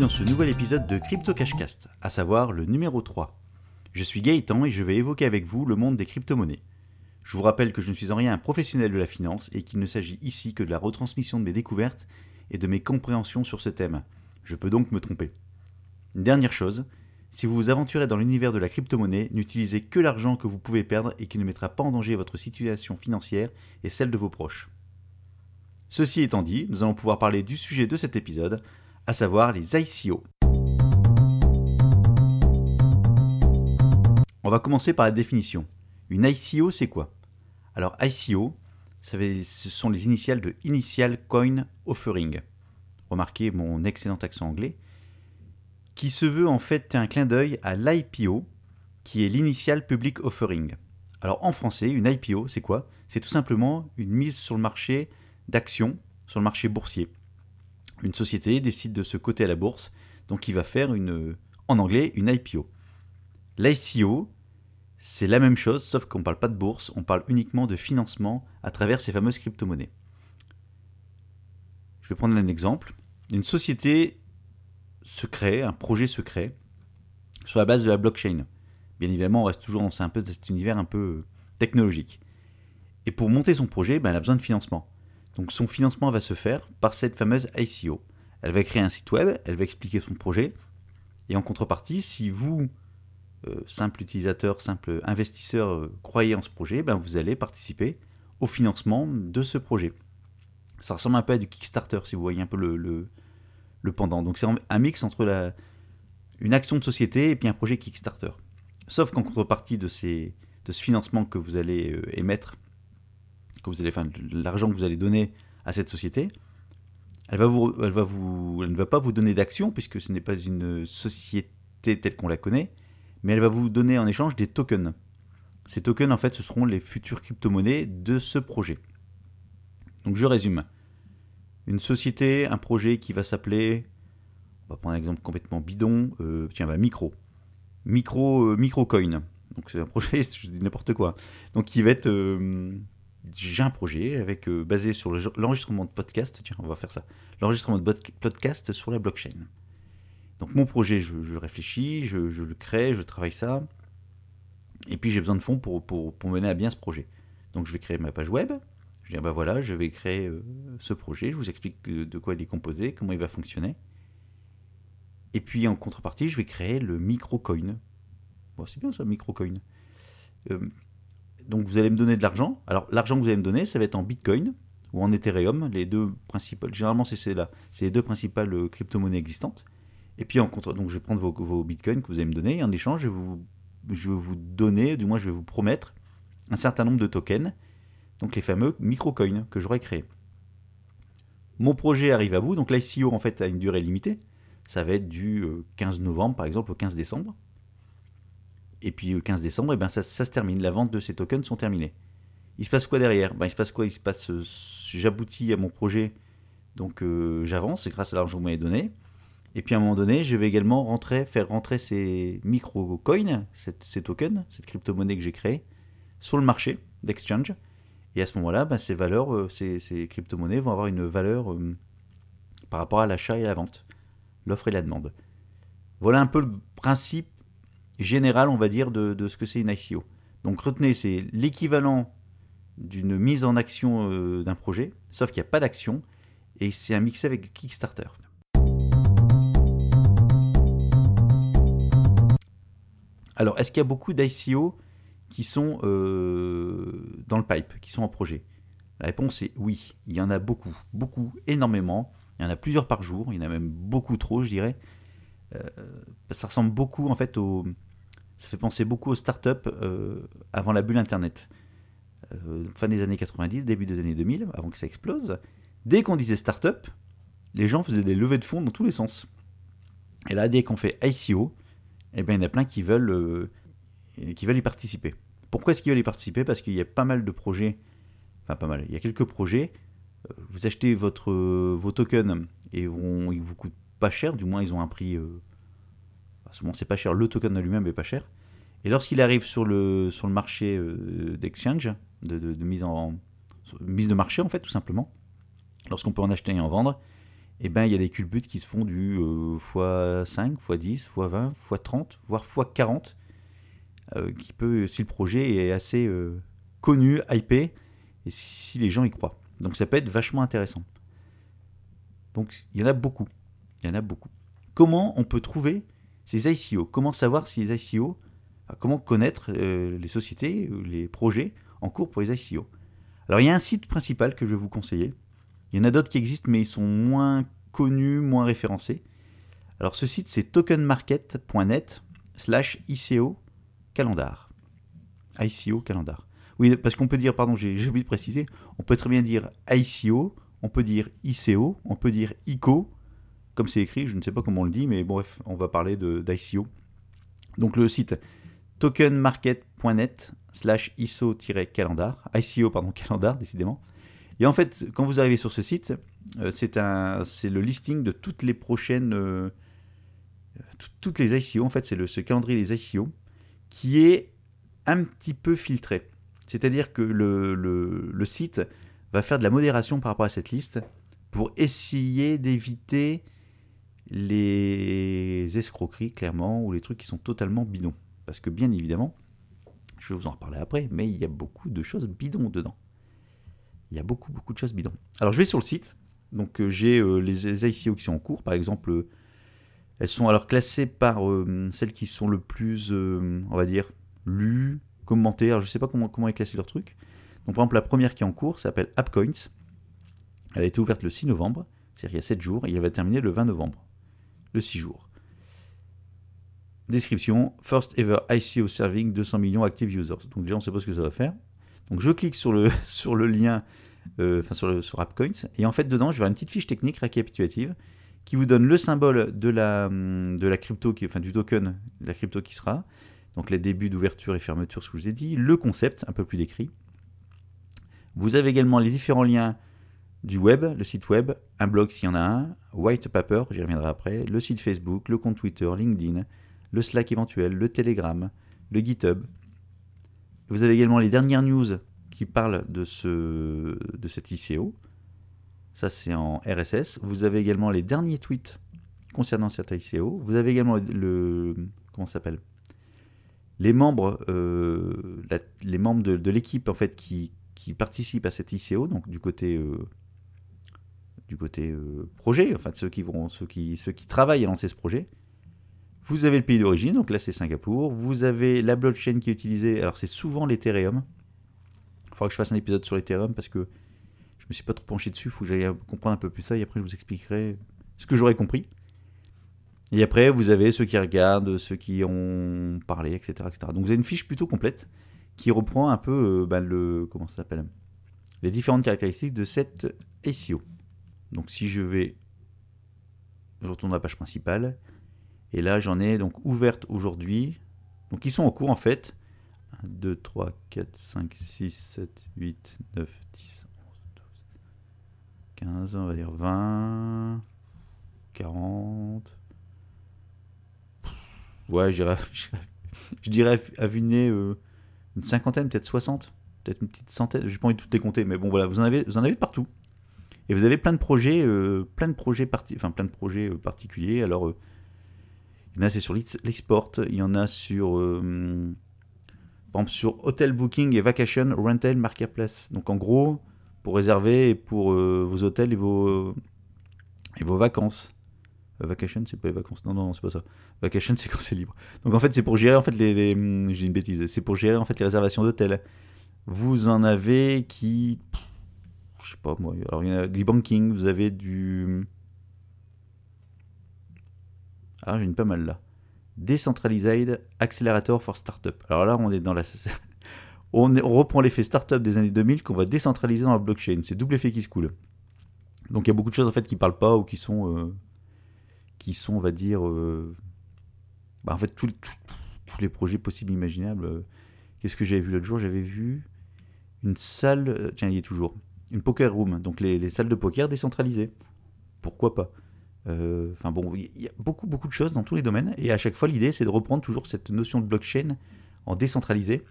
Dans ce nouvel épisode de Crypto Cashcast, à savoir le numéro 3. Je suis Gaëtan et je vais évoquer avec vous le monde des crypto-monnaies. Je vous rappelle que je ne suis en rien un professionnel de la finance et qu'il ne s'agit ici que de la retransmission de mes découvertes et de mes compréhensions sur ce thème. Je peux donc me tromper. Dernière chose, si vous vous aventurez dans l'univers de la crypto-monnaie, n'utilisez que l'argent que vous pouvez perdre et qui ne mettra pas en danger votre situation financière et celle de vos proches. Ceci étant dit, nous allons pouvoir parler du sujet de cet épisode, à savoir les ICO. On va commencer par la définition. Une ICO, c'est quoi? Alors ICO, ce sont les initiales de Initial Coin Offering. Remarquez mon excellent accent anglais qui se veut en fait un clin d'œil à l'IPO, qui est l'Initial Public Offering. Alors en français, une IPO, c'est quoi? C'est tout simplement une mise sur le marché d'actions, sur le marché boursier. Une société décide de se coter à la bourse, donc il va faire une, en anglais une IPO. L'ICO, c'est la même chose, sauf qu'on ne parle pas de bourse, on parle uniquement de financement à travers ces fameuses crypto-monnaies. Je vais prendre un exemple. Une société secret, un projet secret, sur la base de la blockchain. Bien évidemment, on reste toujours dans cet univers un peu technologique. Et pour monter son projet, ben, elle a besoin de financement. Donc son financement va se faire par cette fameuse ICO. Elle va créer un site web, elle va expliquer son projet, et en contrepartie, si vous, euh, simple utilisateur, simple investisseur, euh, croyez en ce projet, ben, vous allez participer au financement de ce projet. Ça ressemble un peu à du Kickstarter, si vous voyez un peu le, pendant. Donc c'est un mix entre une action de société et puis un projet Kickstarter. Sauf qu'en contrepartie de ce financement que vous allez euh, émettre, que vous allez, enfin, l'argent que vous allez donner à cette société, elle, va vous, elle, va vous, elle ne va pas vous donner d'actions puisque ce n'est pas une société telle qu'on la connaît, mais elle va vous donner en échange des tokens. Ces tokens, en fait, ce seront les futures crypto-monnaies de ce projet. Donc je résume une société, un projet qui va s'appeler, on va prendre un exemple complètement bidon, euh, tiens, bah, Micro. Micro, euh, Microcoin. Donc c'est un projet, je dis n'importe quoi. Donc qui va être, euh, j'ai un projet avec basé sur l'enregistrement de podcast. Tiens, on va faire ça. L'enregistrement de podcast sur la blockchain. Donc mon projet, je, réfléchis, je, le crée, je travaille ça. Et puis j'ai besoin de fonds pour, mener à bien ce projet. Donc je vais créer ma page web, je dis, ben voilà, je vais créer euh, ce projet, je vous explique de quoi il est composé, comment il va fonctionner. Et puis en contrepartie, je vais créer le microcoin. Bon, c'est bien ça, microcoin. Euh, donc vous allez me donner de l'argent. Alors l'argent que vous allez me donner, ça va être en Bitcoin ou en Ethereum, les deux principales. Généralement, c'est là, c'est les deux principales euh, crypto-monnaies existantes. Et puis en contre, donc je vais prendre vos, bitcoins que vous allez me donner. Et en échange, je vais, vous, je donner, du moins je vais vous promettre un certain nombre de tokens donc les fameux microcoins que j'aurais créés. Mon projet arrive à bout, donc l'ICO en fait a une durée limitée. Ça va être du 15 euh, novembre par exemple au 15 décembre. Et puis le 15 décembre, et eh ben ça, se termine. La vente de ces tokens sont terminées. Il se passe quoi derrière? Ben, Il se passe quoi? Il se passe, euh, j'aboutis à mon projet, donc euh, j'avance, grâce à l'argent que vous m'avez donné. Et puis à un moment donné, je vais également rentrer, faire rentrer ces micro-coins, ces tokens, cette crypto-monnaie que j'ai créée, sur le marché d'exchange. Et à ce moment-là, bah, ces valeurs, euh, ces, crypto-monnaies vont avoir une valeur euh, par rapport à l'achat et à la vente, l'offre et la demande. Voilà un peu le principe général, on va dire, de, ce que c'est une ICO. Donc retenez, c'est l'équivalent d'une mise en action euh, d'un projet, sauf qu'il n'y a pas d'action, et c'est un mix avec Kickstarter. Alors, est-ce qu'il y a beaucoup d'ICO qui sont euh, dans le pipe, qui sont en projet? La réponse est oui, il y en a beaucoup, beaucoup, énormément. Il y en a plusieurs par jour, il y en a même beaucoup trop, je dirais. Euh, ça ressemble beaucoup, en fait, au. Ça fait penser beaucoup aux startups euh, avant la bulle Internet. fin des années 90, début des années 2000, avant que ça explose. Dès qu'on disait startup, les gens faisaient des levées de fonds dans tous les sens. Et là, dès qu'on fait ICO, eh bien, il y en a plein qui veulent qui veulent y participer. Pourquoi est-ce qu'ils veulent y participer? Parce qu'il y a pas mal de projets, enfin pas mal, il y a quelques projets, euh, vous achetez votre, vos tokens et vont, ils vous coûtent pas cher, du moins ils ont un prix, euh, c'est pas cher, le token lui-même est pas cher. Et lorsqu'il arrive sur le, sur le marché euh, d'exchange, de, mise en mise de marché en fait tout simplement, lorsqu'on peut en acheter et en vendre, eh ben, il y a des culbutes qui se font du x5, x10, x20, x30, voire x40, qui peut, si le projet est assez connu, hypé, et si les gens y croient. Donc ça peut être vachement intéressant. Donc il y en a beaucoup. Il y en a beaucoup. Comment on peut trouver ces ICO Comment savoir si les ICO, comment connaître les sociétés, les projets en cours pour les ICO Alors il y a un site principal que je vais vous conseiller, il y en a d'autres qui existent, mais ils sont moins connus, moins référencés. Alors ce site, c'est tokenmarket.net slash ICO calendar. ICO calendar. Oui, parce qu'on peut dire, pardon, j'ai oublié de préciser, on peut très bien dire ICO, on peut dire ICO, on peut dire ICO, comme c'est écrit, je ne sais pas comment on le dit, mais bref, on va parler d'ICO. Donc le site tokenmarket.net slash ICO-calendar, ICO, pardon, calendar, décidément. Et en fait, quand vous arrivez sur ce site, euh, c'est le listing de toutes les prochaines, euh, toutes les ICO. En fait, c'est ce calendrier des ICO qui est un petit peu filtré. C'est-à-dire que le, le, site va faire de la modération par rapport à cette liste pour essayer d'éviter les escroqueries, clairement, ou les trucs qui sont totalement bidons. Parce que bien évidemment, je vais vous en reparler après, mais il y a beaucoup de choses bidons dedans. Il y a beaucoup, beaucoup de choses bidons. Alors je vais sur le site. Donc euh, j'ai euh, les ICO qui sont en cours. Par exemple, euh, elles sont alors classées par celles qui sont le plus, on va dire, lues, commentées. Alors je ne sais pas comment, comment est classé leur truc. Donc par exemple, la première qui est en cours s'appelle AppCoins. Elle a été ouverte le 6 novembre, c'est-à-dire il y a 7 jours, et elle va terminer le 20 novembre. Le 6 jours. Description, first ever ICO serving 200 millions active users. Donc déjà on ne sait pas ce que ça va faire. Donc je clique sur le, sur le lien, euh, enfin sur, le, sur AppCoins, et en fait dedans je vais avoir une petite fiche technique récapitulative qui vous donne le symbole de la, de la crypto, qui, enfin du token, la crypto qui sera, donc les débuts d'ouverture et fermeture, ce que je vous ai dit, le concept un peu plus décrit. Vous avez également les différents liens du web, le site web, un blog s'il y en a un, white paper, j'y reviendrai après, le site Facebook, le compte Twitter, LinkedIn, le Slack éventuel, le Telegram, le GitHub, vous avez également les dernières news qui parlent de, ce, cet ICO. Ça, c'est en RSS. Vous avez également les derniers tweets concernant cet ICO. Vous avez également le. comment s'appelle? Les membres, euh, de, l'équipe en fait qui, qui, participent à cet ICO, donc du côté, euh, du côté euh, projet, enfin ceux qui vont, ceux qui, ceux qui travaillent à lancer ce projet. Vous avez le pays d'origine, donc là c'est Singapour. Vous avez la blockchain qui est utilisée, alors c'est souvent l'Ethereum. Il faudra que je fasse un épisode sur l'Ethereum parce que je me suis pas trop penché dessus, il faut que j'aille comprendre un peu plus ça et après je vous expliquerai ce que j'aurais compris. Et après, vous avez ceux qui regardent, ceux qui ont parlé, etc., etc. Donc vous avez une fiche plutôt complète qui reprend un peu euh, bah, le comment ça s'appelle? Les différentes caractéristiques de cette SEO. Donc si je vais, je retourne à la page principale, et là, j'en ai donc ouverte aujourd'hui. Donc, ils sont en cours en fait. 1, 2, 3, 4, 5, 6, 7, 8, 9, 10, 11, 12, 15, on va dire 20, 40. Ouais, je dirais à euh, une cinquantaine, peut-être 60, peut-être une petite centaine. J'ai pas envie de tout décompter, mais bon, voilà, vous en avez, vous en avez partout. Et vous avez plein de projets, euh, plein de projets, parti enfin, plein de projets euh, particuliers. Alors, il y en a c'est sur l'export, il y en a sur, euh, sur Hotel Booking et Vacation Rental Marketplace. Donc en gros, pour réserver pour euh, vos hôtels et vos, et vos vacances. Euh, vacation, c'est pas les vacances. Non, non, c'est pas ça. Vacation, c'est quand c'est libre. Donc en fait, c'est pour gérer en fait les, j'ai une bêtise. C'est pour gérer en fait les réservations d'hôtels. Vous en avez qui, je sais pas moi. Alors il y a du banking. Vous avez du alors j'ai une pas mal là. Decentralized Accelerator for Startup. Alors là, on est dans la. on, reprend l'effet startup des années 2000 qu'on va décentraliser dans la blockchain. C'est double effet qui se coule. Donc il y a beaucoup de choses en fait qui parlent pas ou qui sont, euh, qui sont, on va dire, euh, bah, en fait tous les projets possibles imaginables. Euh, qu'est-ce que j'avais vu l'autre jour? J'avais vu une salle, tiens, il y est toujours, une poker room, donc les salles de poker décentralisées. Pourquoi pas? Euh, enfin bon, il y a beaucoup, beaucoup de choses dans tous les domaines. Et à chaque fois, l'idée, c'est de reprendre toujours cette notion de blockchain en décentralisé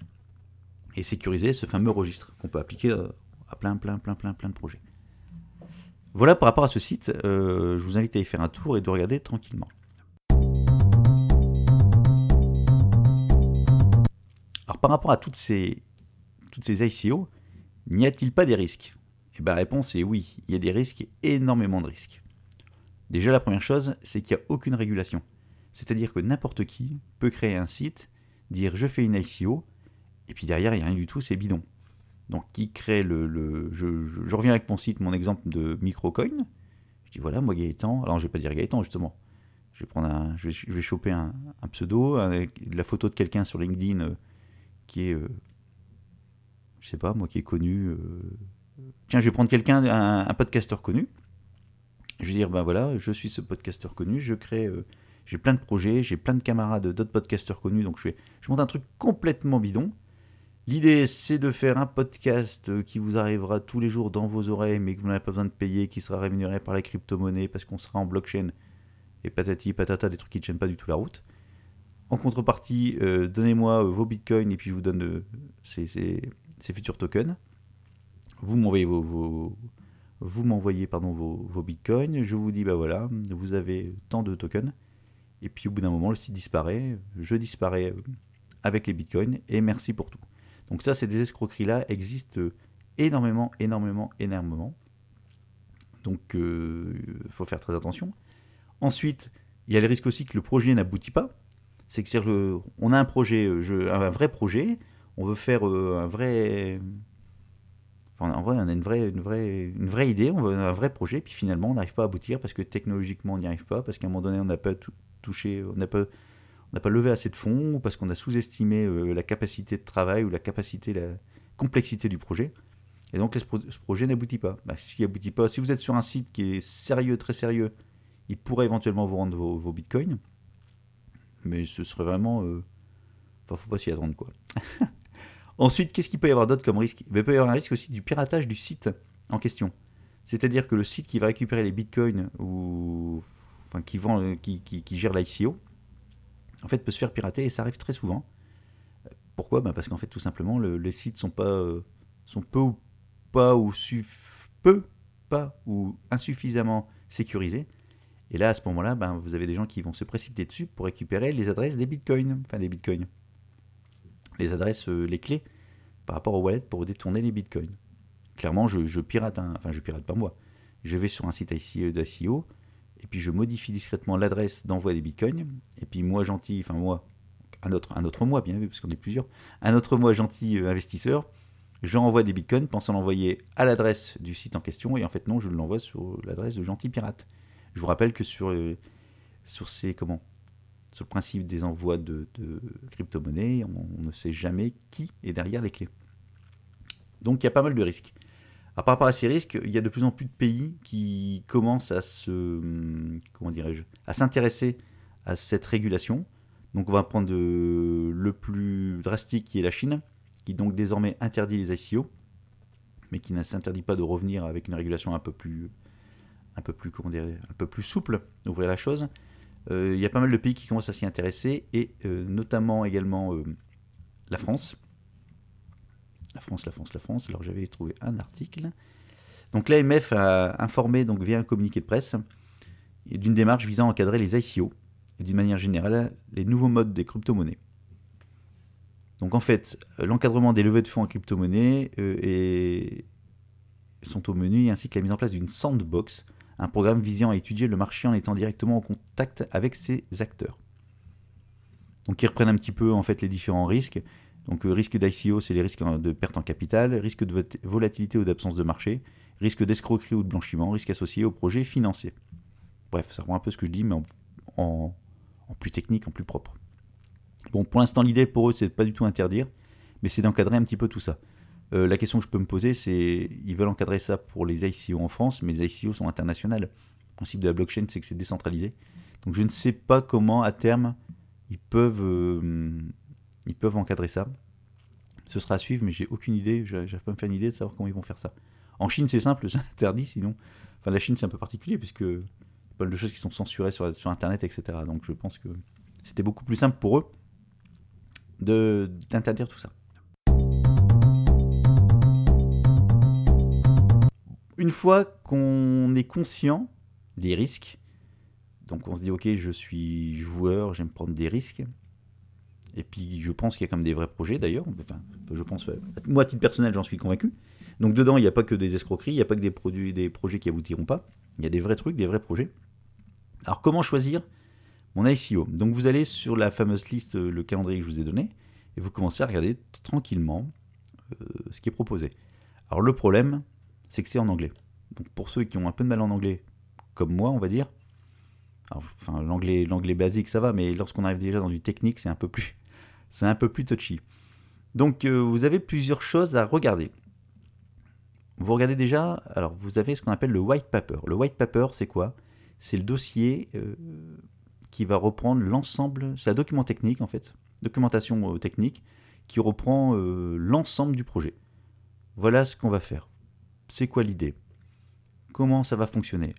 et sécuriser ce fameux registre qu'on peut appliquer euh, à plein, plein, plein, plein, plein de projets. Voilà par rapport à ce site, je vous invite à y faire un tour et de regarder tranquillement. Alors par rapport à toutes ces, toutes ces ICO, n'y a-t-il pas des risques? Et bien la réponse est oui, il y a des risques énormément de risques. Déjà la première chose, c'est qu'il n'y a aucune régulation. C'est-à-dire que n'importe qui peut créer un site, dire je fais une ICO, et puis derrière il n'y a rien du tout, c'est bidon. Donc qui crée le... je, reviens avec mon site, mon exemple de microcoin. Je dis voilà, moi Gaëtan, alors je vais pas dire Gaëtan justement, je vais prendre un, je vais, choper un, pseudo, la photo de quelqu'un sur LinkedIn euh, qui est, euh, je sais pas, moi qui est connu. Euh, tiens, je vais prendre quelqu'un, un, podcasteur connu. Je vais dire, ben voilà, je suis ce podcasteur connu, je crée, euh, j'ai plein de projets, j'ai plein de camarades d'autres podcasteurs connus, donc je, monte un truc complètement bidon. L'idée, c'est de faire un podcast qui vous arrivera tous les jours dans vos oreilles, mais que vous n'avez pas besoin de payer, qui sera rémunéré par la crypto-monnaie parce qu'on sera en blockchain et patati patata, des trucs qui ne tiennent pas du tout la route. En contrepartie, euh, donnez-moi euh, vos bitcoins et puis je vous donne euh, ces, futurs tokens. Vous m'envoyez vos, vous m'envoyez pardon vos, bitcoins. Je vous dis bah voilà, vous avez tant de tokens. Et puis au bout d'un moment, le site disparaît. Je disparais avec les bitcoins et merci pour tout. Donc ça, ces escroqueries là existent énormément, énormément, énormément. Donc il faut faire très attention. Ensuite, il y a le risque aussi que le projet n'aboutit pas c'est que on a un projet, euh, un vrai projet, on veut faire euh, un vrai. En vrai, on a une vraie, une, vraie, une vraie idée, on veut un vrai projet, puis finalement, on n'arrive pas à aboutir parce que technologiquement, on n'y arrive pas, parce qu'à un moment donné, on n'a pas touché, on n'a pas, pas levé assez de fonds, ou parce qu'on a sous-estimé euh, la capacité de travail ou la capacité, la complexité du projet. Et donc, ce projet n'aboutit pas. Bah, S'il n'aboutit pas, si vous êtes sur un site qui est sérieux, très sérieux, il pourrait éventuellement vous rendre vos bitcoins mais ce serait vraiment. Euh... Enfin, faut pas s'y attendre, quoi. Ensuite, qu'est-ce qu'il peut y avoir d'autre comme risque? Il peut y avoir un risque aussi du piratage du site en question. C'est-à-dire que le site qui va récupérer les bitcoins ou euh, qui, gère l'ICO, en fait, peut se faire pirater et ça arrive très souvent. Pourquoi? Ben Parce qu'en fait, tout simplement, les sites sont euh, sont peu ou pas ou peu pas ou insuffisamment sécurisés et là, à ce moment-là, ben, vous avez des gens qui vont se précipiter dessus pour récupérer les adresses des bitcoins. Enfin, des bitcoins. Les adresses, euh, les clés par rapport au wallet pour détourner les bitcoins. Clairement, je, pirate, un, enfin, je pirate pas moi. Je vais sur un site d'ICO et puis je modifie discrètement l'adresse d'envoi des bitcoins. Et puis, moi, gentil, enfin, moi, un autre, un autre moi, bien vu, parce qu'on est plusieurs, un autre moi, gentil euh, investisseur, je renvoie des bitcoins pensant l'envoyer à l'adresse du site en question. Et en fait, non, je l'envoie sur l'adresse de gentil pirate. Je vous rappelle que sur, euh, sur ces comment sur le principe des envois de, crypto-monnaies, on, ne sait jamais qui est derrière les clés. Donc il y a pas mal de risques. par rapport à ces risques, il y a de plus en plus de pays qui commencent à se comment dirais-je à s'intéresser à cette régulation. Donc on va prendre le plus drastique qui est la Chine, qui donc désormais interdit les ICO, mais qui ne s'interdit pas de revenir avec une régulation un peu plus un peu plus, comment dire, un peu plus souple d'ouvrir la chose. Euh, il y a pas mal de pays qui commencent à s'y intéresser, et euh, notamment également euh, la France. La France, la France, la France. Alors j'avais trouvé un article. Donc l'AMF a informé donc via un communiqué de presse d'une démarche visant à encadrer les ICO et d'une manière générale les nouveaux modes des crypto-monnaies. Donc en fait, l'encadrement des levées de fonds en crypto-monnaie sont au menu ainsi que la mise en place d'une sandbox un programme visant à étudier le marché en étant directement en contact avec ses acteurs. Donc ils reprennent un petit peu en fait les différents risques. Donc euh, risque d'ICO, c'est les risques de perte en capital, risque de volatilité ou d'absence de marché, risque d'escroquerie ou de blanchiment, risque associé au projet financier. Bref, ça reprend un peu ce que je dis, mais en, plus technique, en plus propre. Bon, pour l'instant, l'idée pour eux, c'est pas du tout interdire, mais c'est d'encadrer un petit peu tout ça. Euh, la question que je peux me poser, c'est ils veulent encadrer ça pour les ICO en France, mais les ICO sont internationales. Le principe de la blockchain, c'est que c'est décentralisé. Donc je ne sais pas comment, à terme, ils peuvent, euh, ils peuvent encadrer ça. Ce sera à suivre, mais j'ai aucune idée. Je n'arrive pas à me faire une idée de savoir comment ils vont faire ça. En Chine, c'est simple, c'est interdit, sinon. Enfin, la Chine, c'est un peu particulier, puisque il y a pas mal de choses qui sont censurées sur, sur Internet, etc. Donc je pense que c'était beaucoup plus simple pour eux d'interdire tout ça. Une fois qu'on est conscient des risques, donc on se dit ok je suis joueur, j'aime prendre des risques, et puis je pense qu'il y a comme des vrais projets d'ailleurs, enfin je pense, moi à titre personnel j'en suis convaincu, donc dedans il n'y a pas que des escroqueries, il n'y a pas que des, produits, des projets qui aboutiront pas, il y a des vrais trucs, des vrais projets. Alors comment choisir mon ICO Donc vous allez sur la fameuse liste, le calendrier que je vous ai donné, et vous commencez à regarder tranquillement euh, ce qui est proposé. Alors le problème, c'est que c'est en anglais. Donc pour ceux qui ont un peu de mal en anglais, comme moi, on va dire, enfin l'anglais, l'anglais basique ça va, mais lorsqu'on arrive déjà dans du technique, c'est un peu plus, c'est un peu plus touchy. Donc euh, vous avez plusieurs choses à regarder. Vous regardez déjà, alors vous avez ce qu'on appelle le white paper. Le white paper, c'est quoi? C'est le dossier euh, qui va reprendre l'ensemble, c'est un document technique en fait, documentation euh, technique, qui reprend l'ensemble du projet. Voilà ce qu'on va faire. C'est quoi l'idée? Comment ça va fonctionner?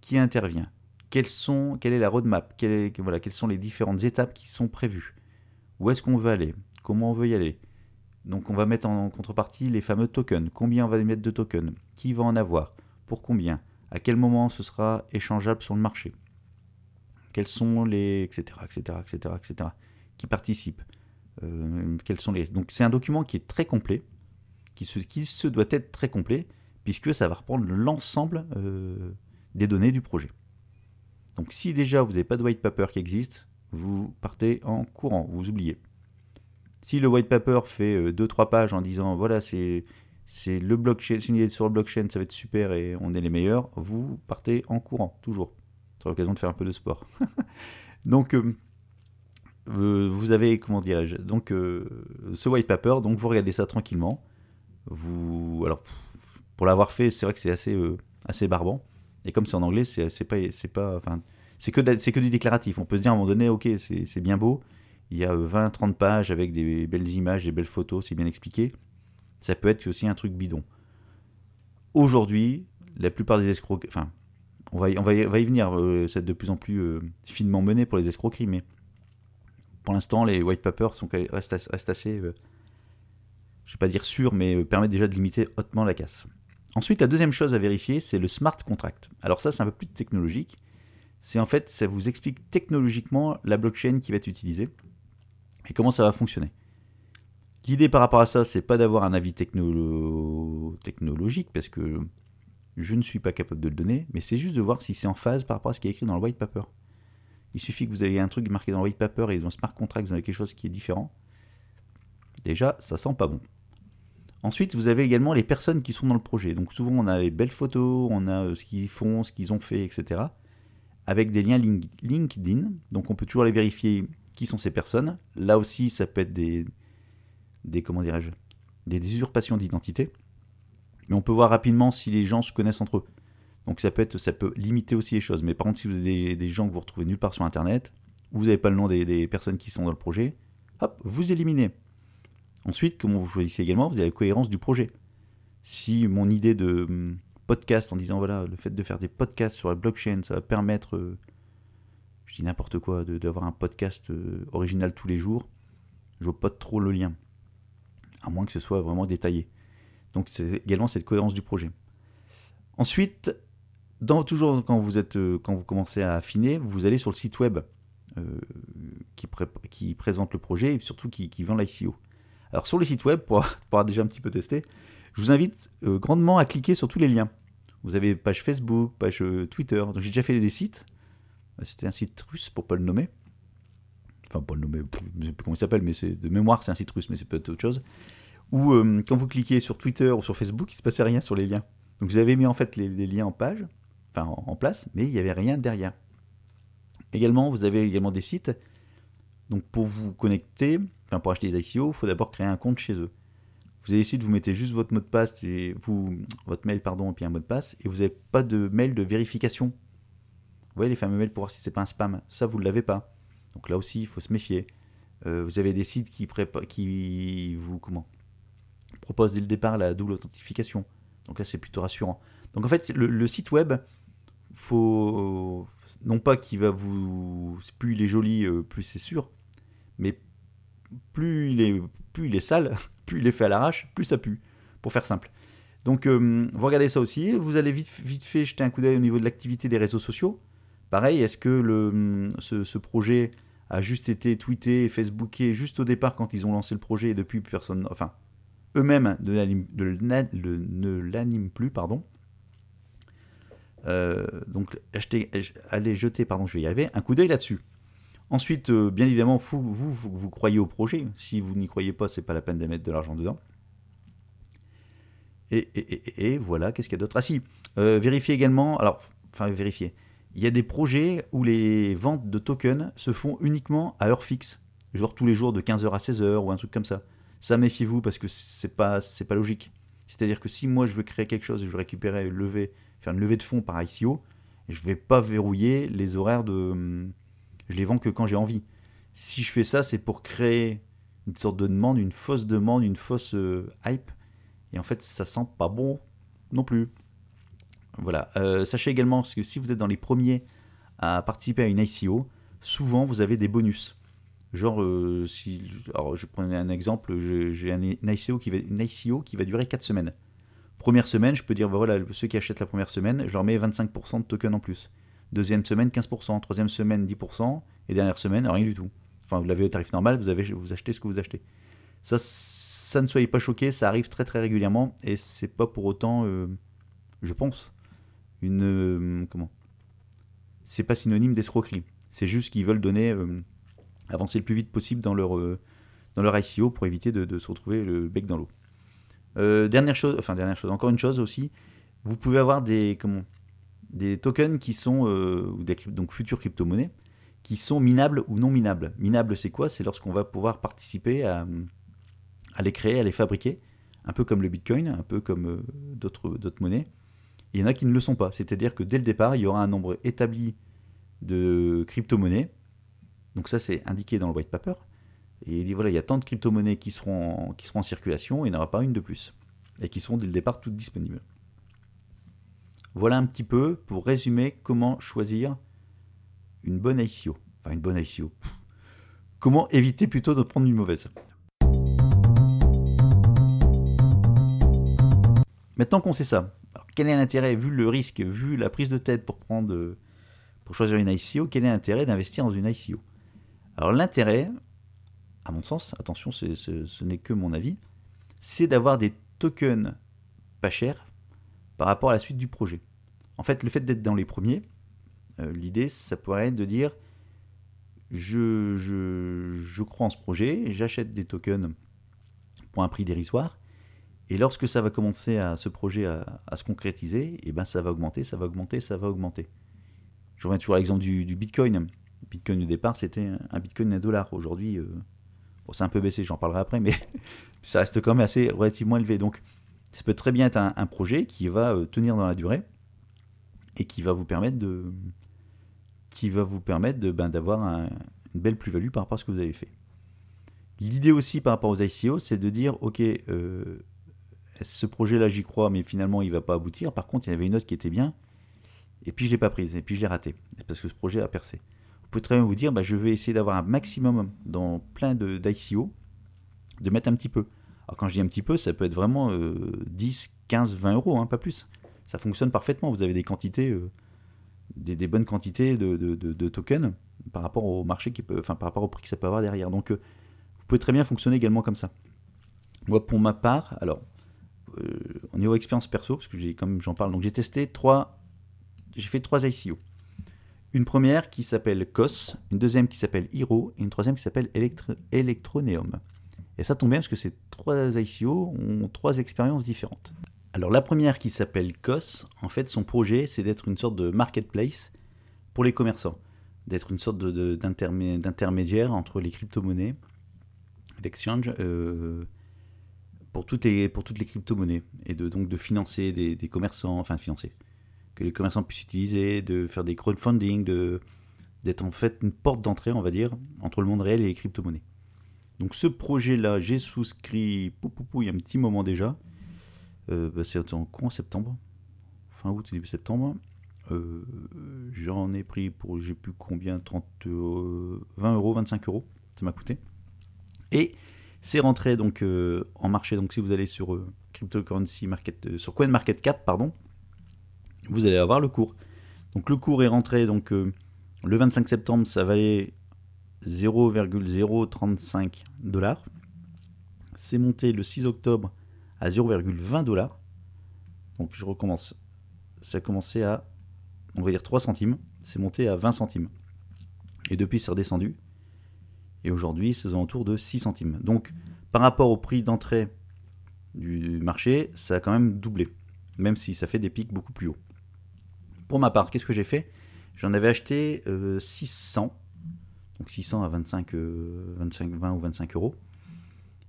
Qui intervient? Quelle est la roadmap? Voilà, Quelles sont les différentes étapes qui sont prévues? Où est-ce qu'on veut aller? Comment on veut y aller? Donc on va mettre en contrepartie les fameux tokens. Combien on va mettre de tokens? Qui va en avoir? Pour combien? À quel moment ce sera échangeable sur le marché? Quels sont les... etc. etc. etc. etc. qui participent? Euh. Donc c'est un document qui est très complet, qui se doit être très complet, puisque ça va reprendre l'ensemble euh, des données du projet. Donc si déjà vous n'avez pas de white paper qui existe, vous partez en courant, vous oubliez. Si le white paper fait 2-3 euh, pages en disant voilà c'est c'est le blockchain, une idée sur le blockchain, ça va être super et on est les meilleurs, vous partez en courant, toujours. C'est l'occasion de faire un peu de sport. donc euh, vous avez, comment dirais-je, donc ce white paper, donc vous regardez ça tranquillement. Vous, alors pour l'avoir fait, c'est vrai que c'est assez, euh, assez barbant. Et comme c'est en anglais, c'est pas, c'est pas, enfin, c'est que, c'est que du déclaratif. On peut se dire à un moment donné, ok, c'est bien beau. Il y a 20-30 pages avec des belles images, des belles photos, c'est bien expliqué. Ça peut être aussi un truc bidon. Aujourd'hui, la plupart des escrocs, enfin, on va, y, on va, y, venir, euh, c'est de plus en plus euh, finement mené pour les escroqueries, mais pour l'instant, les white papers sont, restent, restent assez, je je vais pas dire sûrs, mais permettent déjà de limiter hautement la casse. Ensuite, la deuxième chose à vérifier, c'est le smart contract. Alors ça, c'est un peu plus technologique. C'est en fait, ça vous explique technologiquement la blockchain qui va être utilisée et comment ça va fonctionner. L'idée par rapport à ça, c'est pas d'avoir un avis technologique, parce que je ne suis pas capable de le donner, mais c'est juste de voir si c'est en phase par rapport à ce qui est écrit dans le white paper. Il suffit que vous ayez un truc marqué dans le white paper et dans le smart contract, vous avez quelque chose qui est différent. Déjà, ça sent pas bon. Ensuite, vous avez également les personnes qui sont dans le projet. Donc souvent, on a les belles photos, on a euh, ce qu'ils font, ce qu'ils ont fait, etc. Avec des liens LinkedIn. Donc on peut toujours aller vérifier qui sont ces personnes. Là aussi, ça peut être des, comment dirais-je, des usurpations d'identité. Mais on peut voir rapidement si les gens se connaissent entre eux. Donc ça peut, ça peut limiter aussi les choses. Mais par contre, si vous avez des, gens que vous retrouvez nulle part sur Internet, vous n'avez pas le nom des personnes qui sont dans le projet, hop, vous éliminez. Ensuite, comment vous choisissez également, vous avez la cohérence du projet. Si mon idée de hum, podcast en disant voilà, le fait de faire des podcasts sur la blockchain, ça va permettre, euh, je dis n'importe quoi, d'avoir un podcast euh, original tous les jours, je vois pas trop le lien. À moins que ce soit vraiment détaillé. Donc c'est également cette cohérence du projet. Ensuite, dans, toujours quand vous, êtes, euh, quand vous commencez à affiner, vous allez sur le site web qui, présente le projet et surtout qui vend l'ICO. Alors sur le site web, pour, pour déjà un petit peu tester, je vous invite euh, grandement à cliquer sur tous les liens. Vous avez page Facebook, page euh, Twitter. Donc j'ai déjà fait des sites. Euh, c'était un site russe pour pas le nommer. Enfin, pas le nommer, je ne sais plus comment il s'appelle, mais c'est de mémoire, c'est un site russe, mais c'est peut-être autre chose. Où quand vous cliquez sur Twitter ou sur Facebook, il se passait rien sur les liens. Donc vous avez mis en fait les, liens en page, enfin en, en, place, mais il n'y avait rien derrière. Également, vous avez également des sites. Donc pour vous connecter, pour acheter les ICO, il faut d'abord créer un compte chez eux. Vous avez ici, vous mettez juste votre mot de passe et vous, votre mail pardon et puis un mot de passe et vous n'avez pas de mail de vérification. Vous voyez les fameux mails pour voir si c'est pas un spam. Ça vous ne l'avez pas. Donc là aussi il faut se méfier. Euh, vous avez des sites qui, qui vous comment proposent dès le départ la double authentification. Donc là c'est plutôt rassurant. Donc en fait le, site web faut non pas qu'il va vous plus il est joli euh, plus c'est sûr mais plus il est, plus il est sale, plus il est fait à l'arrache, plus ça pue, pour faire simple. Donc, euh, vous regardez ça aussi. Vous allez vite, vite fait jeter un coup d'œil au niveau de l'activité des réseaux sociaux. Pareil, est-ce que le, ce, projet a juste été tweeté, facebooké juste au départ quand ils ont lancé le projet et depuis personne, enfin, eux-mêmes ne l'animent plus, pardon. Euh, donc, allez jeter, pardon, je vais y arriver, un coup d'œil là-dessus. Ensuite, euh, bien évidemment, vous, vous, croyez au projet. Si vous n'y croyez pas, c'est pas la peine de mettre de l'argent dedans. Et, voilà, qu'est-ce qu'il y a d'autre? Ah si, euh, vérifiez également, alors, enfin vérifiez, il y a des projets où les ventes de tokens se font uniquement à heure fixe, genre tous les jours de 15h à 16h ou un truc comme ça. Ça, méfiez-vous parce que c'est pas, pas logique. C'est-à-dire que si moi je veux créer quelque chose et je veux récupérer, lever, faire une levée de fonds par ICO, je vais pas verrouiller les horaires de. Je les vends que quand j'ai envie. Si je fais ça, c'est pour créer une sorte de demande, une fausse demande, une fausse euh, hype. Et en fait, ça sent pas bon non plus. Voilà. Euh, sachez également que si vous êtes dans les premiers à participer à une ICO, souvent vous avez des bonus. Genre, euh, si, alors je prends un exemple, j'ai une ICO qui va durer 4 semaines. Première semaine, je peux dire, bah voilà, ceux qui achètent la première semaine, je leur mets 25% de tokens en plus. Deuxième semaine, 15%. Troisième semaine, 10%. Et dernière semaine, rien du tout. Enfin, vous l'avez au tarif normal, vous, avez, vous achetez ce que vous achetez. Ça, ça ne soyez pas choqués, ça arrive très très régulièrement. Et c'est pas pour autant, euh, je pense, une. Euh, comment C'est pas synonyme d'escroquerie. C'est juste qu'ils veulent donner avancer le plus vite possible dans leur, euh, dans leur ICO pour éviter de, se retrouver le bec dans l'eau. Euh, dernière chose, enfin dernière chose, encore une chose aussi, vous pouvez avoir des, comment, des tokens qui sont, euh, des donc futures crypto-monnaies, qui sont minables ou non minables. Minables, c'est quoi? C'est lorsqu'on va pouvoir participer à, les créer, à les fabriquer, un peu comme le Bitcoin, un peu comme d'autres monnaies. il y en a qui ne le sont pas. C'est-à-dire que dès le départ, il y aura un nombre établi de crypto-monnaies donc ça, c'est indiqué dans le white paper. Et il dit voilà, il y a tant de crypto-monnaies qui seront, qui seront en circulation, il n'y en aura pas une de plus. Et qui seront dès le départ toutes disponibles. Voilà un petit peu pour résumer comment choisir une bonne ICO. Enfin, une bonne ICO. Comment éviter plutôt de prendre une mauvaise. Maintenant qu'on sait ça, quel est l'intérêt, vu le risque, vu la prise de tête pour choisir une ICO, quel est l'intérêt d'investir dans une ICO alors l'intérêt, à mon sens, attention, ce n'est que mon avis, c'est d'avoir des tokens pas chers par rapport à la suite du projet. En fait, le fait d'être dans les premiers, euh, l'idée, ça pourrait être de dire, je, je, crois en ce projet, j'achète des tokens pour un prix dérisoire, et lorsque ça va commencer à ce projet à, se concrétiser, et eh ben ça va augmenter, ça va augmenter, ça va augmenter. Je reviens toujours à l'exemple du, Bitcoin. Bitcoin au départ, c'était un Bitcoin à dollar. Aujourd'hui, euh, c'est un peu baissé, j'en parlerai après, mais ça reste quand même assez relativement élevé. Donc, ça peut très bien être un, projet qui va euh, tenir dans la durée et qui va vous permettre de, qui va vous permettre de, ben, d'avoir une belle plus-value par rapport à ce que vous avez fait. L'idée aussi par rapport aux ICO, c'est de dire, ok, euh, ce projet-là, j'y crois, mais finalement, il va pas aboutir. Par contre, il y avait une autre qui était bien, et puis je l'ai pas prise, et puis je l'ai ratée, parce que ce projet a percé vous pouvez très bien vous dire, bah, je vais essayer d'avoir un maximum dans plein d'ICO, de, mettre un petit peu. Alors quand je dis un petit peu, ça peut être vraiment 10, 15, 20 euros, hein, pas plus. Ça fonctionne parfaitement. Vous avez des quantités, euh, des, bonnes quantités de, tokens par rapport au marché qui peut, enfin par rapport au prix que ça peut avoir derrière. Donc euh, vous pouvez très bien fonctionner également comme ça. Moi pour ma part, alors euh, au niveau expérience perso, parce que j'ai comme j'en parle, donc j'ai testé trois, j'ai fait trois ICO. Une première qui s'appelle COS, une deuxième qui s'appelle Hero et une troisième qui s'appelle Electroneum. Et ça tombe bien parce que ces trois ICO ont trois expériences différentes. Alors la première qui s'appelle COS, en fait son projet c'est d'être une sorte de marketplace pour les commerçants, d'être une sorte d'intermédiaire entre les crypto-monnaies, d'exchange, euh, pour, toutes les, les crypto-monnaies, et de, donc de financer des, commerçants, enfin de financer, que les commerçants puissent utiliser, de faire des crowdfunding, de, d'être en fait une porte d'entrée, on va dire, entre le monde réel et les crypto-monnaies. Donc ce projet-là, j'ai souscrit il y a un petit moment déjà. Euh, bah, c'est en septembre Fin août, début septembre. Euh, j'en ai pris pour, j'ai plus combien 30, 20 euh, euros, 25 euros, ça m'a coûté. Et c'est rentré donc en marché. Donc si vous allez sur cryptocurrency market, sur CoinMarketCap, pardon, vous allez avoir le cours. Donc le cours est rentré donc le 25 septembre, ça valait 0,035 dollars. C'est monté le 6 octobre à 0,20 dollars. Donc je recommence. Ça a commencé à, on va dire 3 centimes. C'est monté à 20 centimes. Et depuis, c'est redescendu. Et aujourd'hui, c'est autour de 6 centimes. Donc, par rapport au prix d'entrée du marché, ça a quand même doublé. Même si ça fait des pics beaucoup plus hauts. Pour ma part, qu'est-ce que j'ai fait? J'en avais acheté 600. Donc 600 à 25, 25, 20 ou 25 euros.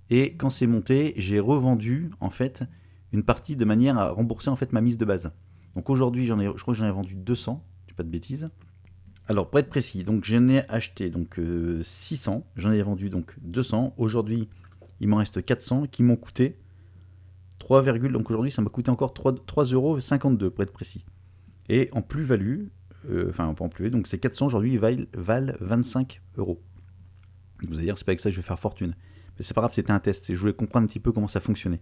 Et quand c'est monté, j'ai revendu en fait une partie de manière à rembourser en fait ma mise de base. Donc aujourd'hui, j'en ai, je crois que j'en ai vendu 200, je pas de bêtises. Alors pour être précis, donc j'en ai acheté donc 600, euh, j'en ai vendu donc 200. Aujourd'hui, il m'en reste 400 qui m'ont coûté 3, donc aujourd'hui ça m'a coûté encore 3,52 euros pour être précis. Et en plus-value, enfin pas en plus, donc ces 400 aujourd'hui valent, valent 25 euros. Vous allez dire c'est pas avec ça que je vais faire fortune. Mais c'est pas grave, c'était un test je voulais comprendre un petit peu comment ça fonctionnait.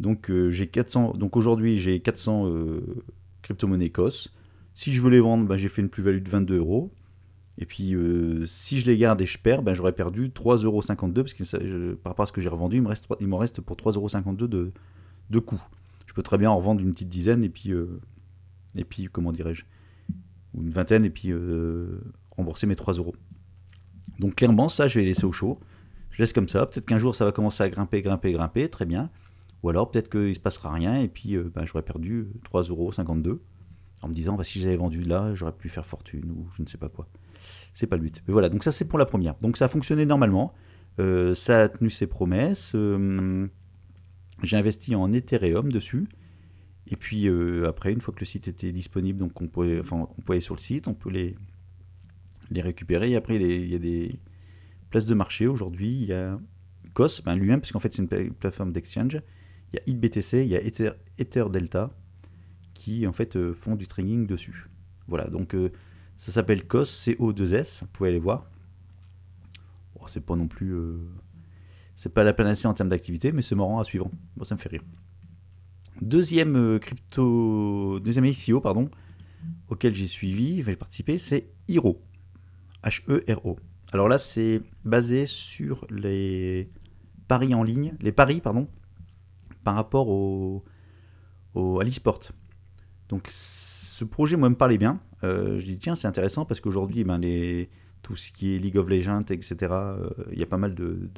Donc euh, j'ai 400, donc aujourd'hui j'ai 400 euh, crypto-monnaies COS. Si je veux les vendre, ben, j'ai fait une plus-value de 22 euros. Et puis si je les garde et je perds, ben, j'aurais perdu 3,52 euros parce que par rapport à ce que j'ai revendu, il me reste pour 3,52 euros de, de coût. Je peux très bien en revendre une petite dizaine et puis, et puis comment dirais-je, ou une vingtaine et puis rembourser mes 3 euros. Donc clairement, ça, je vais laisser au chaud. Je laisse comme ça. Peut-être qu'un jour, ça va commencer à grimper, grimper, grimper. Très bien. Ou alors, peut-être qu'il ne se passera rien. Et puis, euh, ben, j'aurais perdu 3,52€ en me disant, bah, si j'avais vendu là, j'aurais pu faire fortune ou je ne sais pas quoi. C'est pas le but. Mais voilà, donc ça, c'est pour la première. Donc ça a fonctionné normalement. Euh, ça a tenu ses promesses. Euh, j'ai investi en Ethereum dessus. Et puis après, une fois que le site était disponible, donc on pouvait, enfin, on pouvait aller sur le site, on peut les, récupérer. Et après, il y a des, place de marché aujourd'hui, il y a COS ben lui-même, parce qu'en fait c'est une plateforme d'exchange. Il y a IBTC, il y a Ether, Delta qui en fait euh, font du trading dessus. Voilà, donc euh, ça s'appelle COS, CO2S, vous pouvez aller voir. Oh, c'est pas non plus. Euh, c'est pas la panacée en termes d'activité, mais c'est marrant à suivre. Bon, ça me fait rire. Deuxième crypto. Deuxième ICO, pardon, auquel j'ai suivi, j'ai participé, c'est Hero. H-E-R-O. Alors là, c'est basé sur les paris en ligne, les paris, pardon, par rapport au, à l'e-sport. Donc ce projet, moi, me parlait bien. Euh, je dis, tiens, c'est intéressant parce qu'aujourd'hui, ben, les, tout ce qui est League of Legends, etc., euh, il y a pas mal de,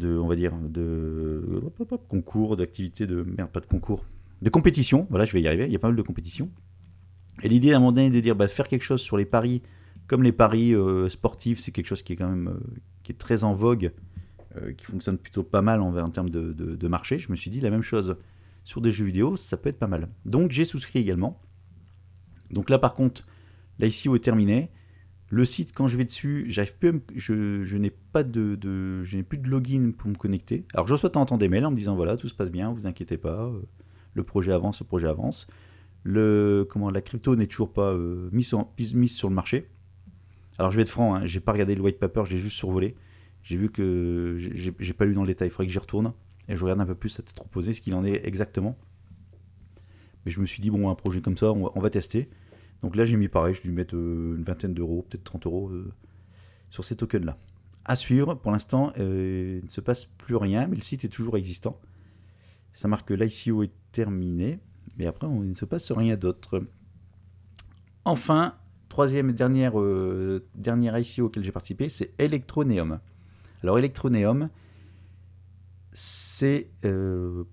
on va dire, de concours, d'activités, de, merde, pas de concours, de compétition. Voilà, je vais y arriver. Il y a pas mal de compétitions. Et l'idée à un moment donné de dire, bah, faire quelque chose sur les paris comme les paris euh, sportifs, c'est quelque chose qui est quand même euh, qui est très en vogue, euh, qui fonctionne plutôt pas mal en, termes de, marché, je me suis dit la même chose sur des jeux vidéo, ça peut être pas mal. Donc j'ai souscrit également. Donc là par contre, l'ICO est terminé. Le site, quand je vais dessus, je, n'ai pas de, plus de login pour me connecter. Alors je reçois de des mails en me disant voilà tout se passe bien, vous inquiétez pas, le projet avance, le projet avance. La crypto n'est toujours pas mise, mise sur le marché. Alors je vais être franc, hein, j'ai pas regardé le white paper, j'ai juste survolé. J'ai vu que j'ai pas lu dans le détail, il faudrait que j'y retourne et je regarde un peu plus à tête reposée ce qu'il en est exactement. Mais je me suis dit, bon, un projet comme ça, on va, tester. Donc là, j'ai mis pareil, je dû mettre euh, une vingtaine d'euros, peut-être 30 euros euh, sur ces tokens-là. À suivre, pour l'instant, euh, il ne se passe plus rien, mais le site est toujours existant. Ça marque que l'ICO est terminé, mais après, il ne se passe rien d'autre. Enfin, troisième et dernière, euh, ICO auquel j'ai participé, c'est Electroneum. Alors Electroneum, c'est... Euh,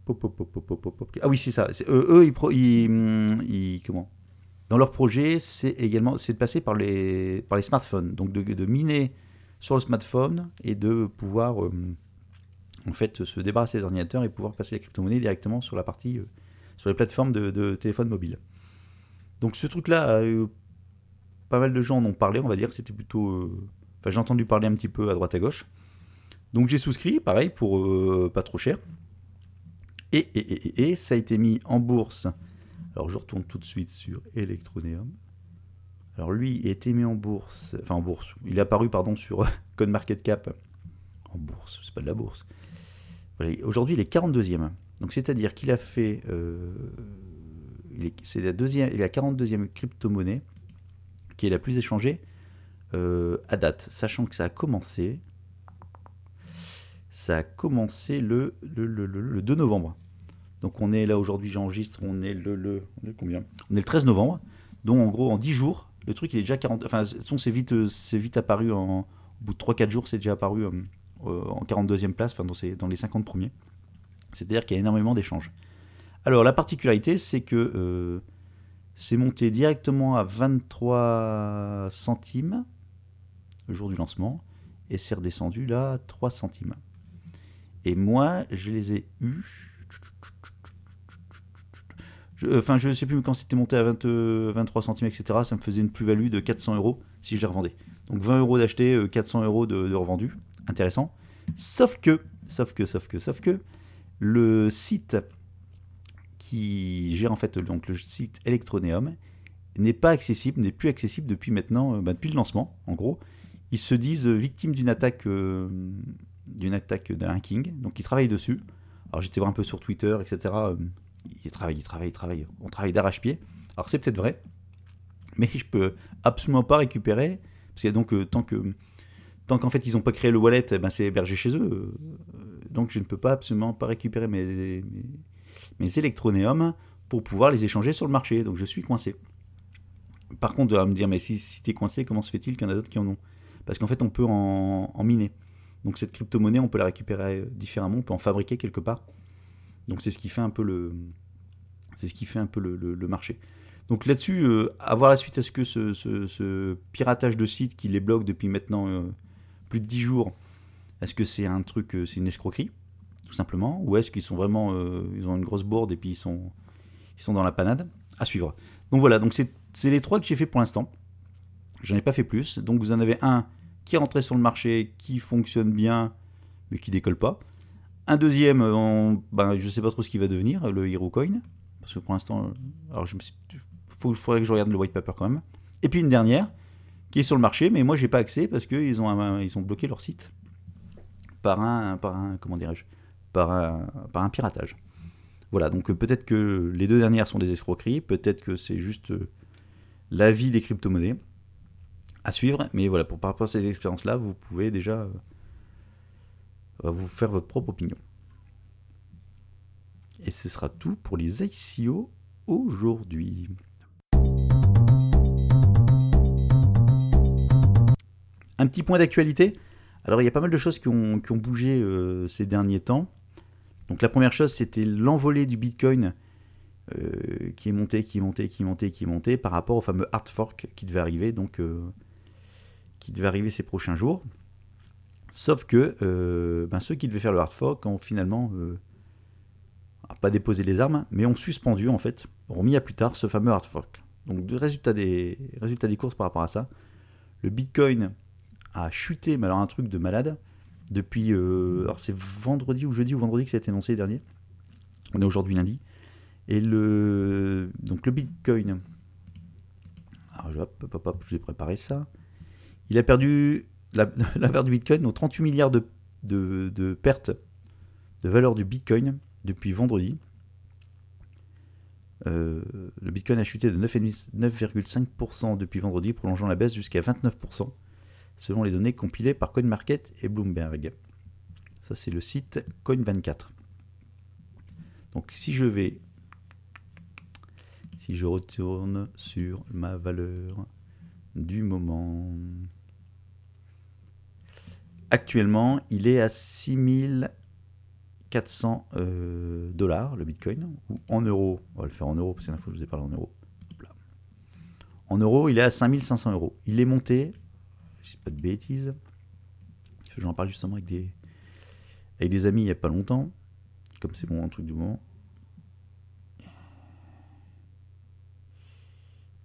ah oui, c'est ça. eux, ils, comment Dans leur projet, c'est également c'est de passer par les, par les smartphones. Donc de, miner sur le smartphone et de pouvoir euh, en fait se débarrasser des ordinateurs et pouvoir passer la crypto-monnaie directement sur la partie sur les plateformes de, téléphone mobile. Donc ce truc-là pas mal de gens en ont parlé, on va dire que c'était plutôt... Euh, enfin, j'ai entendu parler un petit peu à droite à gauche. Donc j'ai souscrit, pareil, pour euh, pas trop cher. Et, et, et, ça a été mis en bourse. Alors je retourne tout de suite sur Electroneum. Alors lui a été mis en bourse, enfin en bourse, il est apparu pardon sur CoinMarketCap. En bourse, c'est pas de la bourse. Voilà, Aujourd'hui, il est 42e. Donc, c'est-à-dire qu'il a fait. euh, est- c'est la, est la 42e crypto-monnaie qui est la plus échangée euh, à date. Sachant que ça a commencé. Ça a commencé le- le 2 novembre. Donc, on est là aujourd'hui, j'enregistre, on est le, le. On est combien? On est le 13 novembre. Donc, en gros, en 10 jours, le truc, il est déjà 40. Enfin, façon, c'est vite, euh, c'est vite apparu en. Au bout de 3-4 jours, c'est déjà apparu euh, euh, en 42e place, enfin, dans, les 50 premiers. C'est-à-dire qu'il y a énormément d'échanges. Alors, la particularité, c'est que c'est monté directement à 23 centimes le jour du lancement et c'est redescendu là à 3 centimes. Et moi, je les ai eus. Euh, Enfin, je sais plus quand c'était monté à 20, euh, 23 centimes, etc. Ça me faisait une plus-value de 400 euros si je les revendais. Donc 20 euros d'acheté, euh, 400 euros de, revendu. Intéressant. Sauf que, sauf que, sauf que, sauf que, le site qui gère en fait donc le site Electroneum n'est pas accessible, n'est plus accessible depuis maintenant, euh, bah, depuis le lancement, en gros. Ils se disent euh, victimes d'une attaque, euh, d'une attaque d'un hacking, donc ils travaillent dessus. Alors j'étais voir un peu sur Twitter, etc. euh, Ils travaillent, ils travaillent, ils travaillent. On travaille d'arrache-pied. Alors c'est peut-être vrai, mais je peux absolument pas récupérer, parce qu'il donc euh, tant que tant qu'en fait ils n'ont pas créé le wallet, eh ben, c'est hébergé chez eux. Euh, donc je ne peux pas absolument pas récupérer mes, mes, électronéums pour pouvoir les échanger sur le marché. Donc je suis coincé. Par contre, on va me dire, mais si, si tu es coincé, comment se fait-il qu'il y en a d'autres qui en ont? Parce qu'en fait, on peut en, en miner. Donc cette crypto-monnaie, on peut la récupérer différemment, on peut en fabriquer quelque part. Donc c'est ce qui fait un peu le, c'est ce qui fait un peu le, marché. Donc là-dessus, euh, à voir la suite, est-ce que ce, ce- ce piratage de sites qui les bloque depuis maintenant euh, plus de 10 jours, est-ce que c'est un truc, euh, c'est une escroquerie, tout simplement, ou est-ce qu'ils sont vraiment, euh, ils ont une grosse bourde et puis ils sont, ils sont dans la panade À suivre? Donc voilà, donc c'est les trois que j'ai fait pour l'instant. J'en ai pas fait plus. Donc vous en avez un qui est rentré sur le marché, qui fonctionne bien, mais qui décolle pas. Un deuxième, euh, ben, je sais pas trop ce qu'il va devenir, le Hero Coin. Parce que pour l'instant, euh, alors faudrait que je regarde le white paper quand même. Et puis une dernière, qui est sur le marché, mais moi j'ai pas accès parce qu'ils ont, ont bloqué leur site par un, par un comment dirais-je, par un, par un piratage. Voilà, donc euh, peut-être que les deux dernières sont des escroqueries, peut-être que c'est juste la vie des crypto-monnaies à suivre, mais voilà, pour par rapport à ces expériences-là, vous pouvez déjà euh, vous faire votre propre opinion. Et ce sera tout pour les ICO aujourd'hui. Un petit point d'actualité. Alors, il y a pas mal de choses qui ont, bougé euh, ces derniers temps. Donc, la première chose, c'était l'envolée du Bitcoin euh, qui est monté, qui est monté, qui est monté, qui est monté par rapport au fameux hard fork qui devait arriver, donc qui devait arriver ces prochains jours. Sauf que euh, ben, ceux qui devaient faire le hard fork ont finalement euh, pas déposé les armes, mais ont suspendu en fait, ont mis à plus tard ce fameux hard fork. Donc, résultat des, résultat des courses par rapport à ça, le Bitcoin a chuté, mais alors un truc de malade, depuis. euh, alors c'est vendredi ou jeudi ou vendredi que ça a été annoncé dernier. On est aujourd'hui lundi. Et le. Donc le Bitcoin. Alors hop, je vais préparer ça. Il a perdu. La, valeur du Bitcoin, donc 38 milliards de, de, de pertes de valeur du Bitcoin depuis vendredi. Euh, le Bitcoin a chuté de 9,5 9,5% depuis vendredi, prolongeant la baisse jusqu'à 29%, selon les données compilées par CoinMarket et Bloomberg. Ça, c'est le site Coin24. Donc, si je vais, si je retourne sur ma valeur du moment, actuellement, il est à 6400 euh, dollars le Bitcoin, ou en euros. On va le faire en euros parce que la fois je vous ai parlé en euros. En euros, il est à 5500 euros. Il est monté, je dis pas de bêtises, j'en parle justement avec des, avec des amis il n'y a pas longtemps, comme c'est bon un truc du moment.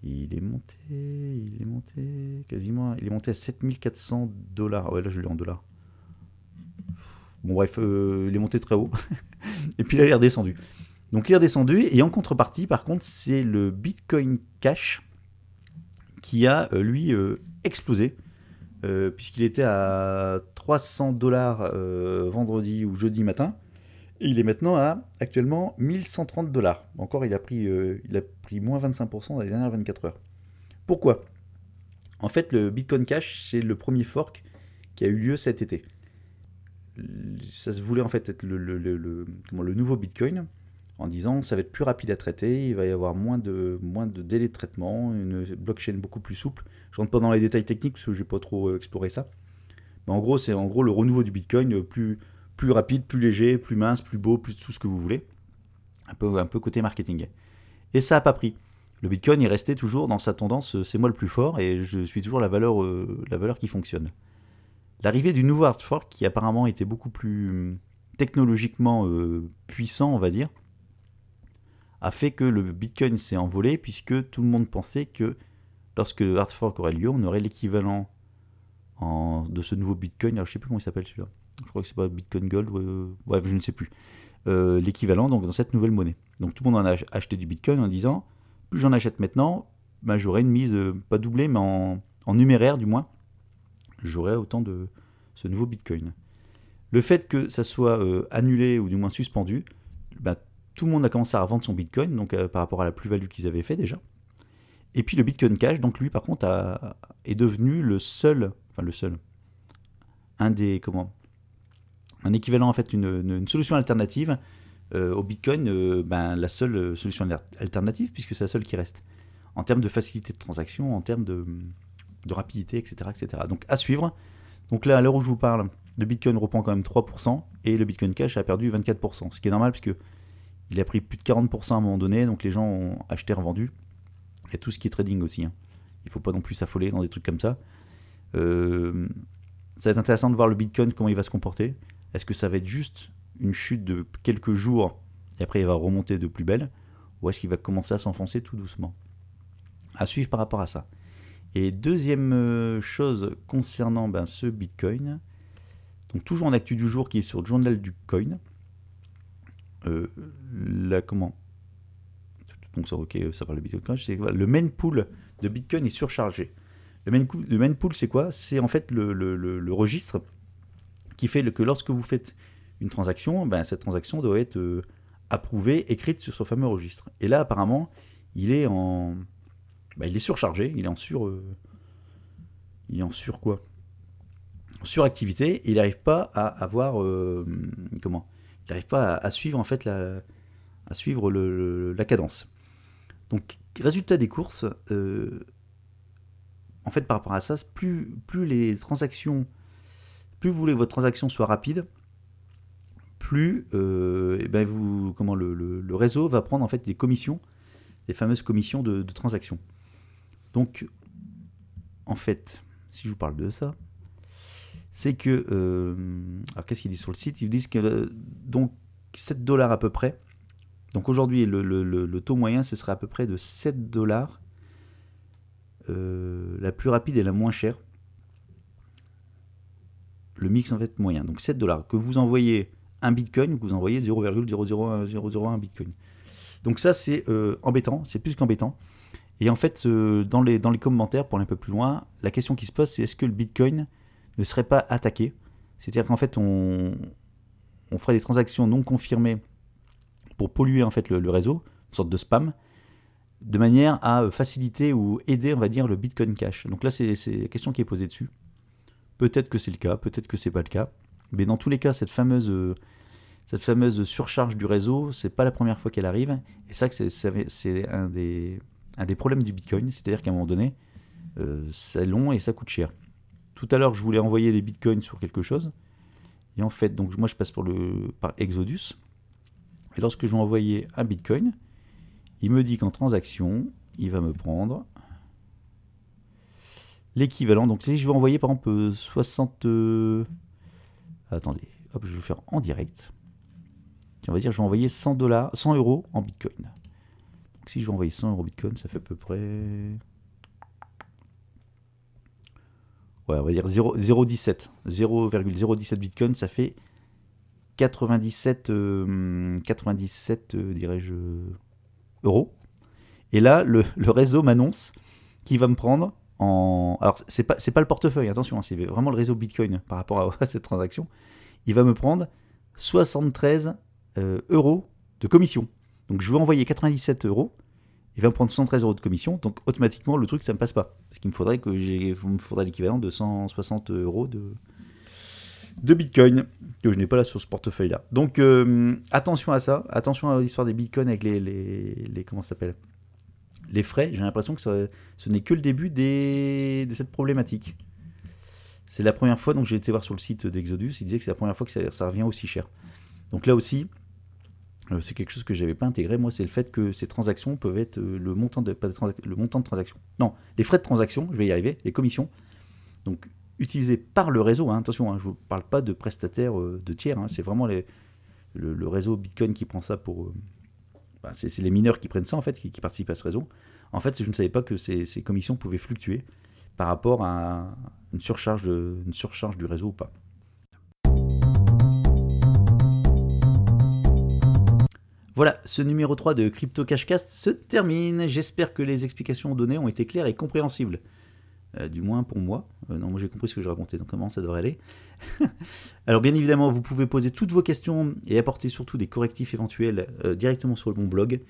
Il est monté, il est monté quasiment, il est monté à 7400 dollars. Ouais, là je l'ai en dollars. Bon bref, euh, il est monté très haut. et puis là il est redescendu. Donc il est redescendu et en contrepartie par contre c'est le Bitcoin Cash qui a euh, lui euh, explosé puisqu'il était à 300 dollars vendredi ou jeudi matin Il est maintenant à actuellement 1130 dollars. Encore, il a pris, euh, il a pris moins 25% dans les dernières 24 heures. Pourquoi? En fait, le Bitcoin Cash, c'est le premier fork qui a eu lieu cet été. Ça se voulait en fait être le, nouveau Bitcoin en disant ça va être plus rapide à traiter, il va y avoir moins de, moins de délai de traitement, une blockchain beaucoup plus souple. Je rentre pas dans les détails techniques parce que je n'ai pas trop euh, exploré ça. Mais en gros, c'est en gros le renouveau du Bitcoin euh, plus, plus rapide, plus léger, plus mince, plus beau, plus tout ce que vous voulez. Un peu, un côté marketing. Et ça n'a pas pris. Le Bitcoin est resté toujours dans sa tendance, euh, c'est moi le plus fort et je suis toujours la valeur, euh, la valeur qui fonctionne. L'arrivée du nouveau hard fork, qui apparemment était beaucoup plus hum, technologiquement euh, puissant, on va dire, a fait que le Bitcoin s'est envolé puisque tout le monde pensait que lorsque le hard fork aurait lieu, on aurait l'équivalent de ce nouveau Bitcoin. Alors je sais plus comment il s'appelle celui-là je crois que c'est pas Bitcoin Gold, ouais, je ne sais plus, euh, l'équivalent donc dans cette nouvelle monnaie. Donc tout le monde en a acheté du Bitcoin en disant, plus j'en achète maintenant, ben, j'aurai une mise, euh, pas doublée, mais en, numéraire du moins, j'aurai autant de ce nouveau Bitcoin. Le fait que ça soit euh, annulé ou du moins suspendu, ben, tout le monde a commencé à revendre son Bitcoin, donc par rapport à la plus-value qu'ils avaient fait déjà. Et puis le Bitcoin Cash, donc lui par contre, a, est devenu le seul, enfin le seul, un des, comment, un équivalent, en fait, une, solution alternative euh, au Bitcoin, euh, ben, la seule solution alternative, puisque c'est la seule qui reste, en termes de facilité de transaction, en termes de, rapidité, etc., etc. Donc à suivre. Donc là, à l'heure où je vous parle, le Bitcoin reprend quand même 3%, et le Bitcoin Cash a perdu 24%, ce qui est normal, puisque il a pris plus de 40% à un moment donné, donc les gens ont acheté, revendu. Et tout ce qui est trading aussi. Hein. Il ne faut pas non plus s'affoler dans des trucs comme ça. Euh, ça va être intéressant de voir le Bitcoin, comment il va se comporter. Est-ce que ça va être juste une chute de quelques jours et après il va remonter de plus belle Ou est-ce qu'il va commencer à s'enfoncer tout doucement? À suivre par rapport à ça. Et deuxième euh, chose concernant ben, ce Bitcoin, donc toujours en actu du jour qui est sur le journal du coin. Euh, comment? Donc ça, ok, ça parle de Bitcoin. Le main pool de Bitcoin est surchargé. Le main, pool, c'est quoi? C'est en fait le, registre qui fait que lorsque vous faites une transaction, ben, cette transaction doit être euh, approuvée, écrite sur ce fameux registre. Et là, apparemment, il est en, ben, il est surchargé, il est en sur, euh, il est en sur quoi? Suractivité. il n'arrive pas à avoir, euh, comment? Il n'arrive pas à, suivre en fait la, à suivre la cadence. Donc, résultat des courses. en fait, par rapport à ça, plus, plus les transactions plus vous voulez que votre transaction soit rapide, plus euh, eh ben vous, comment le, réseau va prendre en fait des commissions, des fameuses commissions de, transaction. Donc, en fait, si je vous parle de ça, c'est que, euh, alors qu'est-ce qu'ils disent sur le site? Ils disent que donc 7 dollars à peu près. Donc aujourd'hui, le, taux moyen, ce serait à peu près de 7 dollars. Euh, la plus rapide et la moins chère le mix en fait moyen. Donc 7 dollars. Que vous envoyez un bitcoin, vous envoyez 0,001 bitcoin. Donc ça c'est euh, embêtant, c'est plus qu'embêtant. Et en fait, euh, dans, les, dans les commentaires, pour aller un peu plus loin, la question qui se pose, c'est est-ce que le bitcoin ne serait pas attaqué? C'est-à-dire qu'en fait, on, on ferait des transactions non confirmées pour polluer en fait le, réseau, une sorte de spam, de manière à euh, faciliter ou aider, on va dire, le Bitcoin Cash. Donc là, c'est la question qui est posée dessus. Peut-être que c'est le cas, peut-être que c'est pas le cas. Mais dans tous les cas, cette fameuse, cette fameuse surcharge du réseau, c'est pas la première fois qu'elle arrive. Et ça, c'est un des, un des problèmes du Bitcoin. C'est-à-dire qu'à un moment donné, euh, c'est long et ça coûte cher. Tout à l'heure, je voulais envoyer des bitcoins sur quelque chose. Et en fait, donc moi, je passe par Exodus. Et lorsque je vais envoyer un bitcoin, il me dit qu'en transaction, il va me prendre l'équivalent. Donc si je veux envoyer par exemple 60... Euh, attendez, hop, je vais le faire en direct. On va dire je vais envoyer 100 dollars, 100 euros en Bitcoin. Donc si je veux envoyer 100 euros Bitcoin, ça fait à peu près... Ouais, on va dire 0,17. 0,017 Bitcoin, ça fait 97, 97 euh, euh, dirais-je, euros. Et là, le, le réseau m'annonce qu'il va me prendre alors, c'est pas, pas le portefeuille, attention, hein, c'est vraiment le réseau Bitcoin par rapport à, cette transaction. Il va me prendre 73 euh, euros de commission. Donc je veux envoyer 97 euros, il va me prendre 113 euros de commission, donc automatiquement le truc ça me passe pas. Parce qu'il me faudrait que l'équivalent de 160 euros de, Bitcoin, que je n'ai pas là sur ce portefeuille-là. Donc euh, attention à ça, attention à l'histoire des Bitcoins avec les, les, les comment ça s'appelle? Les frais, j'ai l'impression que ce n'est que le début de cette problématique. C'est la première fois, donc j'ai été voir sur le site d'Exodus, il disait que c'est la première fois que ça, revient aussi cher. Donc là aussi, euh, c'est quelque chose que j'avais pas intégré, moi, c'est le fait que ces transactions peuvent être euh, le montant de, pas de le montant de transaction. Non, les frais de transaction, je vais y arriver, les commissions. Donc utilisés par le réseau, hein, attention, hein, je vous parle pas de prestataires euh, de tiers, hein, c'est vraiment le réseau Bitcoin qui prend ça pour... c'est les mineurs qui prennent ça, en fait, qui, participent à ce réseau. En fait, je ne savais pas que ces, commissions pouvaient fluctuer par rapport à une surcharge, de, une surcharge du réseau ou pas. Voilà, ce numéro 3 de Crypto Cashcast se termine. J'espère que les explications données ont été claires et compréhensibles. Euh, du moins pour moi. Euh, non, moi j'ai compris ce que je racontais, donc comment ça devrait aller. Alors bien évidemment, vous pouvez poser toutes vos questions et apporter surtout des correctifs éventuels euh, directement sur mon blog,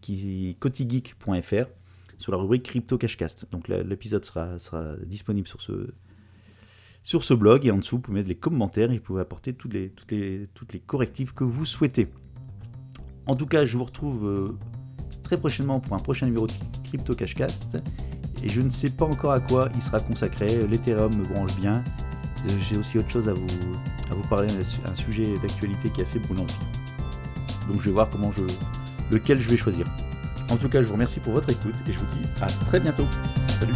qui cotigeek.fr, sur la rubrique Crypto Cashcast. Donc l'épisode sera, disponible sur ce, blog et en dessous vous pouvez mettre les commentaires et vous pouvez apporter toutes les, toutes toutes les correctifs que vous souhaitez. En tout cas, je vous retrouve très prochainement pour un prochain numéro de Crypto Cashcast. Et je ne sais pas encore à quoi il sera consacré. L'Ethereum me branche bien. Euh, J'ai aussi autre chose à vous, parler, un sujet d'actualité qui est assez brûlant aussi. Donc je vais voir comment je, lequel je vais choisir. En tout cas, je vous remercie pour votre écoute et je vous dis à très bientôt. Salut